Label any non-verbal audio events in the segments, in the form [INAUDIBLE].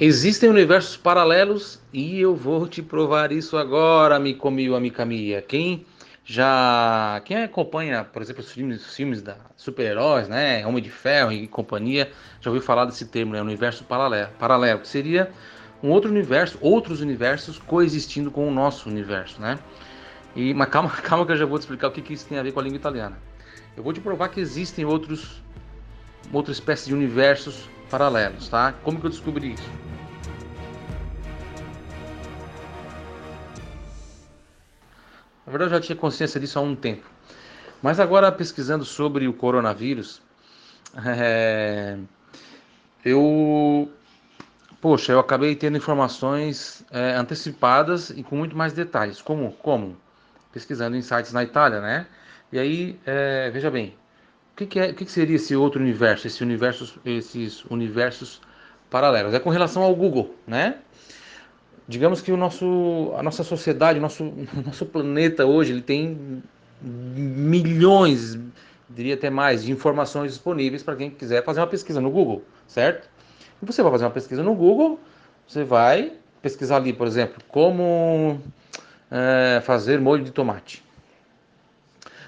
Existem universos paralelos e eu vou te provar isso agora, amigo meu, amiga minha. Quem já quem acompanha, por exemplo, os filmes, os filmes da super-heróis, né, Homem de Ferro e companhia, já ouviu falar desse termo, né, universo paralelo, paralelo, que seria um outro universo, outros universos coexistindo com o nosso universo, né? E mas calma, [LAUGHS] calma que eu já vou te explicar o que, que isso tem a ver com a língua italiana. Eu vou te provar que existem outros outra espécie de universos paralelos, tá? Como que eu descobri isso? Verdade, eu já tinha consciência disso há um tempo. Mas agora, pesquisando sobre o coronavírus, [LAUGHS] é... eu. Poxa, eu acabei tendo informações é, antecipadas e com muito mais detalhes. Como? Como? Pesquisando em sites na Itália, né? E aí, é... veja bem, o que, que, é, o que, que seria esse outro universo, esse universo, esses universos paralelos? É com relação ao Google, né? Digamos que o nosso, a nossa sociedade, o nosso, [LAUGHS] nosso planeta hoje, ele tem milhões, diria até mais, de informações disponíveis para quem quiser fazer uma pesquisa no Google, certo? E você vai fazer uma pesquisa no Google, você vai pesquisar ali, por exemplo, como é, fazer molho de tomate.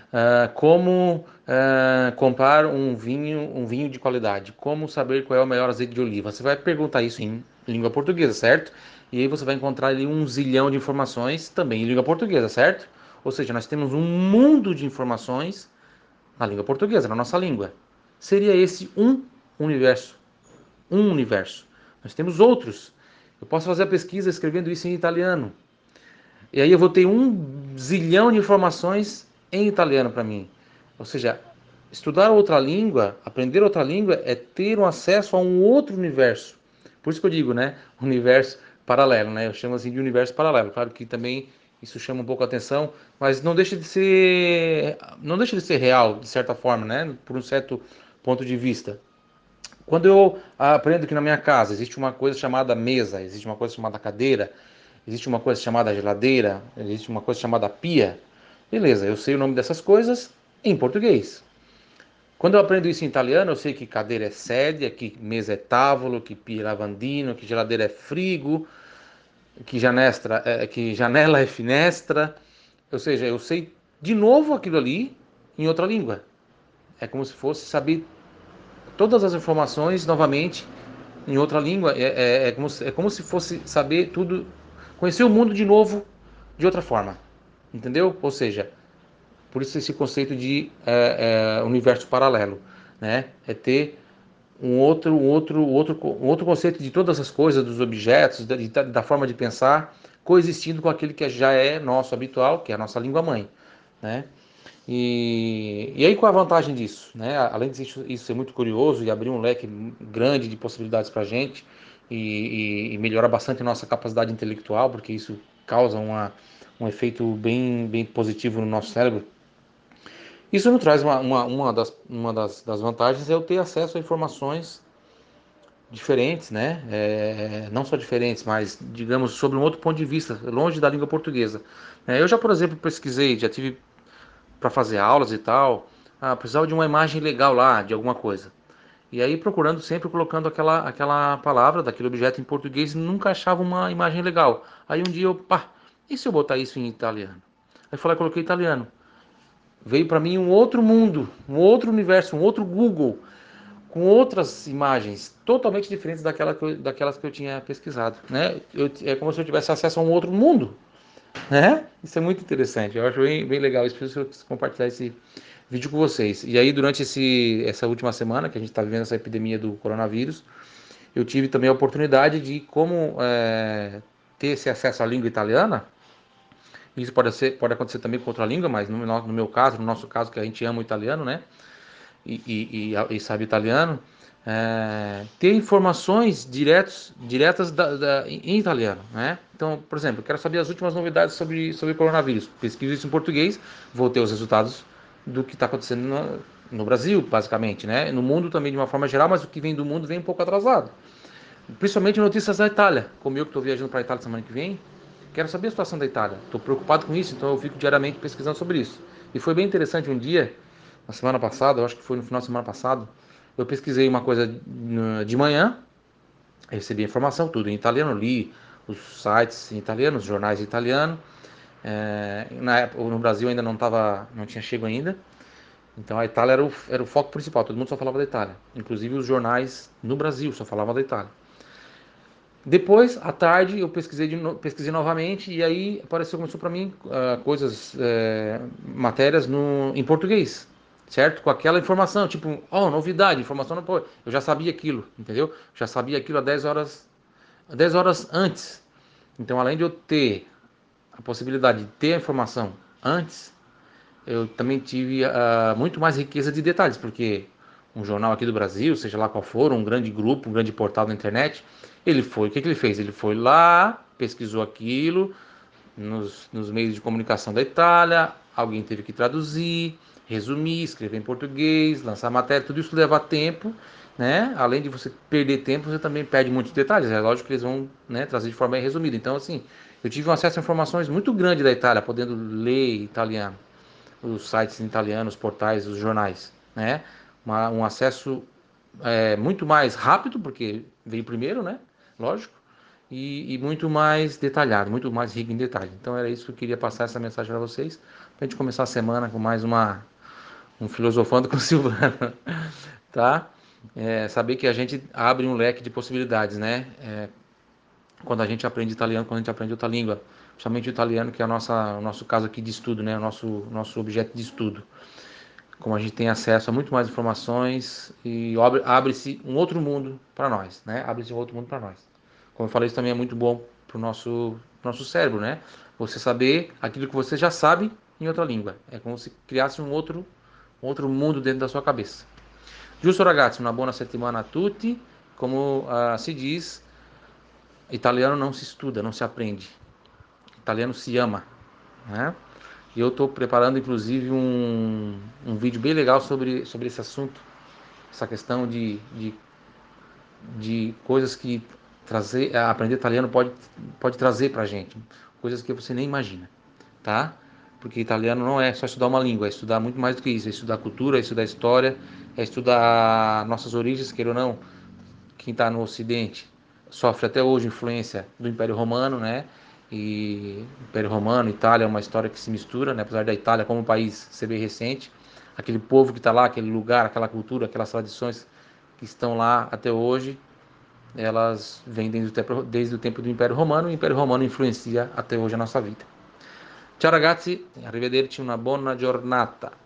Uh, como uh, comprar um vinho, um vinho de qualidade, como saber qual é o melhor azeite de oliva. Você vai perguntar isso em língua portuguesa, certo? E aí você vai encontrar ali um zilhão de informações também em língua portuguesa, certo? Ou seja, nós temos um mundo de informações na língua portuguesa, na nossa língua. Seria esse um universo. Um universo. Nós temos outros. Eu posso fazer a pesquisa escrevendo isso em italiano. E aí eu vou ter um zilhão de informações em italiano para mim. Ou seja, estudar outra língua, aprender outra língua é ter um acesso a um outro universo. Por isso que eu digo, né, [LAUGHS] universo paralelo, né? Eu chamo assim de universo paralelo. Claro que também isso chama um pouco a atenção, mas não deixa de ser não deixa de ser real de certa forma, né? Por um certo ponto de vista. Quando eu aprendo que na minha casa existe uma coisa chamada mesa, existe uma coisa chamada cadeira, existe uma coisa chamada geladeira, existe uma coisa chamada pia, Beleza, eu sei o nome dessas coisas em português. Quando eu aprendo isso em italiano, eu sei que cadeira é sedia, que mesa é tavolo, que pia é lavandino, que geladeira é frigo, que, janestra, é, que janela é finestra. Ou seja, eu sei de novo aquilo ali em outra língua. É como se fosse saber todas as informações novamente em outra língua. É, é, é, como, é como se fosse saber tudo, conhecer o mundo de novo de outra forma. Entendeu? Ou seja, por isso esse conceito de é, é, universo paralelo, né? É ter um outro, um outro, outro, um outro conceito de todas as coisas, dos objetos, da, da forma de pensar, coexistindo com aquele que já é nosso habitual, que é a nossa língua mãe, né? E, e aí qual é a vantagem disso? Né? Além disso isso ser muito curioso e abrir um leque grande de possibilidades para a gente e, e, e melhorar bastante a nossa capacidade intelectual, porque isso causa uma, um efeito bem, bem positivo no nosso cérebro. Isso nos traz uma, uma, uma, das, uma das, das vantagens é eu ter acesso a informações diferentes, né? É, não só diferentes, mas digamos sobre um outro ponto de vista, longe da língua portuguesa. É, eu já, por exemplo, pesquisei, já tive para fazer aulas e tal, ah, precisava de uma imagem legal lá, de alguma coisa. E aí procurando sempre colocando aquela aquela palavra daquele objeto em português, nunca achava uma imagem legal. Aí um dia eu, pá, e se eu botar isso em italiano? Aí falei, coloquei italiano. Veio para mim um outro mundo, um outro universo, um outro Google, com outras imagens totalmente diferentes daquela que eu, daquelas que eu tinha pesquisado. Né? Eu, é como se eu tivesse acesso a um outro mundo. Né? Isso é muito interessante. Eu acho bem, bem legal isso. Quis compartilhar esse vídeo com vocês. E aí, durante esse, essa última semana, que a gente está vivendo essa epidemia do coronavírus, eu tive também a oportunidade de como é, ter esse acesso à língua italiana isso pode, ser, pode acontecer também com outra língua, mas no, no meu caso, no nosso caso, que a gente ama o italiano, né? E, e, e, e sabe italiano, é, ter informações diretos, diretas da, da, em italiano, né? Então, por exemplo, eu quero saber as últimas novidades sobre, sobre o coronavírus. Pesquiso isso em português, vou ter os resultados do que está acontecendo no, no, Brasil, basicamente, né? No mundo também de uma forma geral, mas o que vem do mundo vem um pouco atrasado. Principalmente notícias da Itália, como eu que estou viajando para a Itália semana que vem, Quero saber a situação da Itália. Estou preocupado com isso, então eu fico diariamente pesquisando sobre isso. E foi bem interessante um dia, na semana passada, eu acho que foi no final da semana passada, eu pesquisei uma coisa de manhã, recebi informação, tudo em italiano, li os sites em italiano, os jornais em italiano. É, na época, no Brasil ainda não tava, não tinha chego ainda. Então a Itália era o, era o foco principal, todo mundo só falava da Itália. Inclusive os jornais no Brasil só falavam da Itália. Depois, à tarde, eu pesquisei, de, pesquisei novamente e aí apareceu, começou para mim uh, coisas, uh, matérias no, em português, certo? Com aquela informação, tipo, oh, novidade, informação não pode. Eu já sabia aquilo, entendeu? Já sabia aquilo há 10 horas, 10 horas antes. Então, além de eu ter a possibilidade de ter a informação antes, eu também tive uh, muito mais riqueza de detalhes, porque um jornal aqui do Brasil, seja lá qual for, um grande grupo, um grande portal da internet, ele foi, o que, que ele fez? Ele foi lá, pesquisou aquilo nos, nos meios de comunicação da Itália, alguém teve que traduzir, resumir, escrever em português, lançar matéria, tudo isso leva tempo, né? Além de você perder tempo, você também perde muitos detalhes. É lógico que eles vão né, trazer de forma resumida. Então, assim, eu tive um acesso a informações muito grande da Itália, podendo ler italiano, os sites em italiano, os portais, os jornais, né? Uma, um acesso é, muito mais rápido, porque veio primeiro, né? Lógico. E, e, muito mais detalhado, muito mais rico em detalhe. Então era isso que eu queria passar essa mensagem para vocês, para a gente começar a semana com mais uma um filosofando [LAUGHS] com o Silvano, tá? É, saber que a gente abre um leque de possibilidades, né? É, quando a gente aprende italiano, quando a gente aprende outra língua, principalmente o italiano, que é a nossa, o nosso caso aqui de estudo, né? O nosso, nosso objeto de estudo. Como a gente tem acesso a muito mais informações e abre-se um outro mundo para nós, né? Abre-se um outro mundo para nós. Como eu falei, isso também é muito bom para o nosso, nosso cérebro, né? Você saber aquilo que você já sabe em outra língua. É como se criasse um outro, um outro mundo dentro da sua cabeça. Giusto ragazzi, una buona settimana a tutti. Como uh, se diz, italiano não se estuda, não se aprende. Italiano se ama, né? E eu estou preparando, inclusive, um, um vídeo bem legal sobre, sobre esse assunto, essa questão de, de, de coisas que trazer, aprender italiano pode, pode trazer para a gente, coisas que você nem imagina, tá? Porque italiano não é só estudar uma língua, é estudar muito mais do que isso, é estudar cultura, é estudar história, é estudar nossas origens, queira ou não, quem está no Ocidente sofre até hoje influência do Império Romano, né? E Império Romano, Itália é uma história que se mistura, né? apesar da Itália como um país ser bem recente, aquele povo que está lá, aquele lugar, aquela cultura, aquelas tradições que estão lá até hoje, elas vêm desde o tempo, desde o tempo do Império Romano e o Império Romano influencia até hoje a nossa vida. Ciao ragazzi, arrivederci, una buona giornata.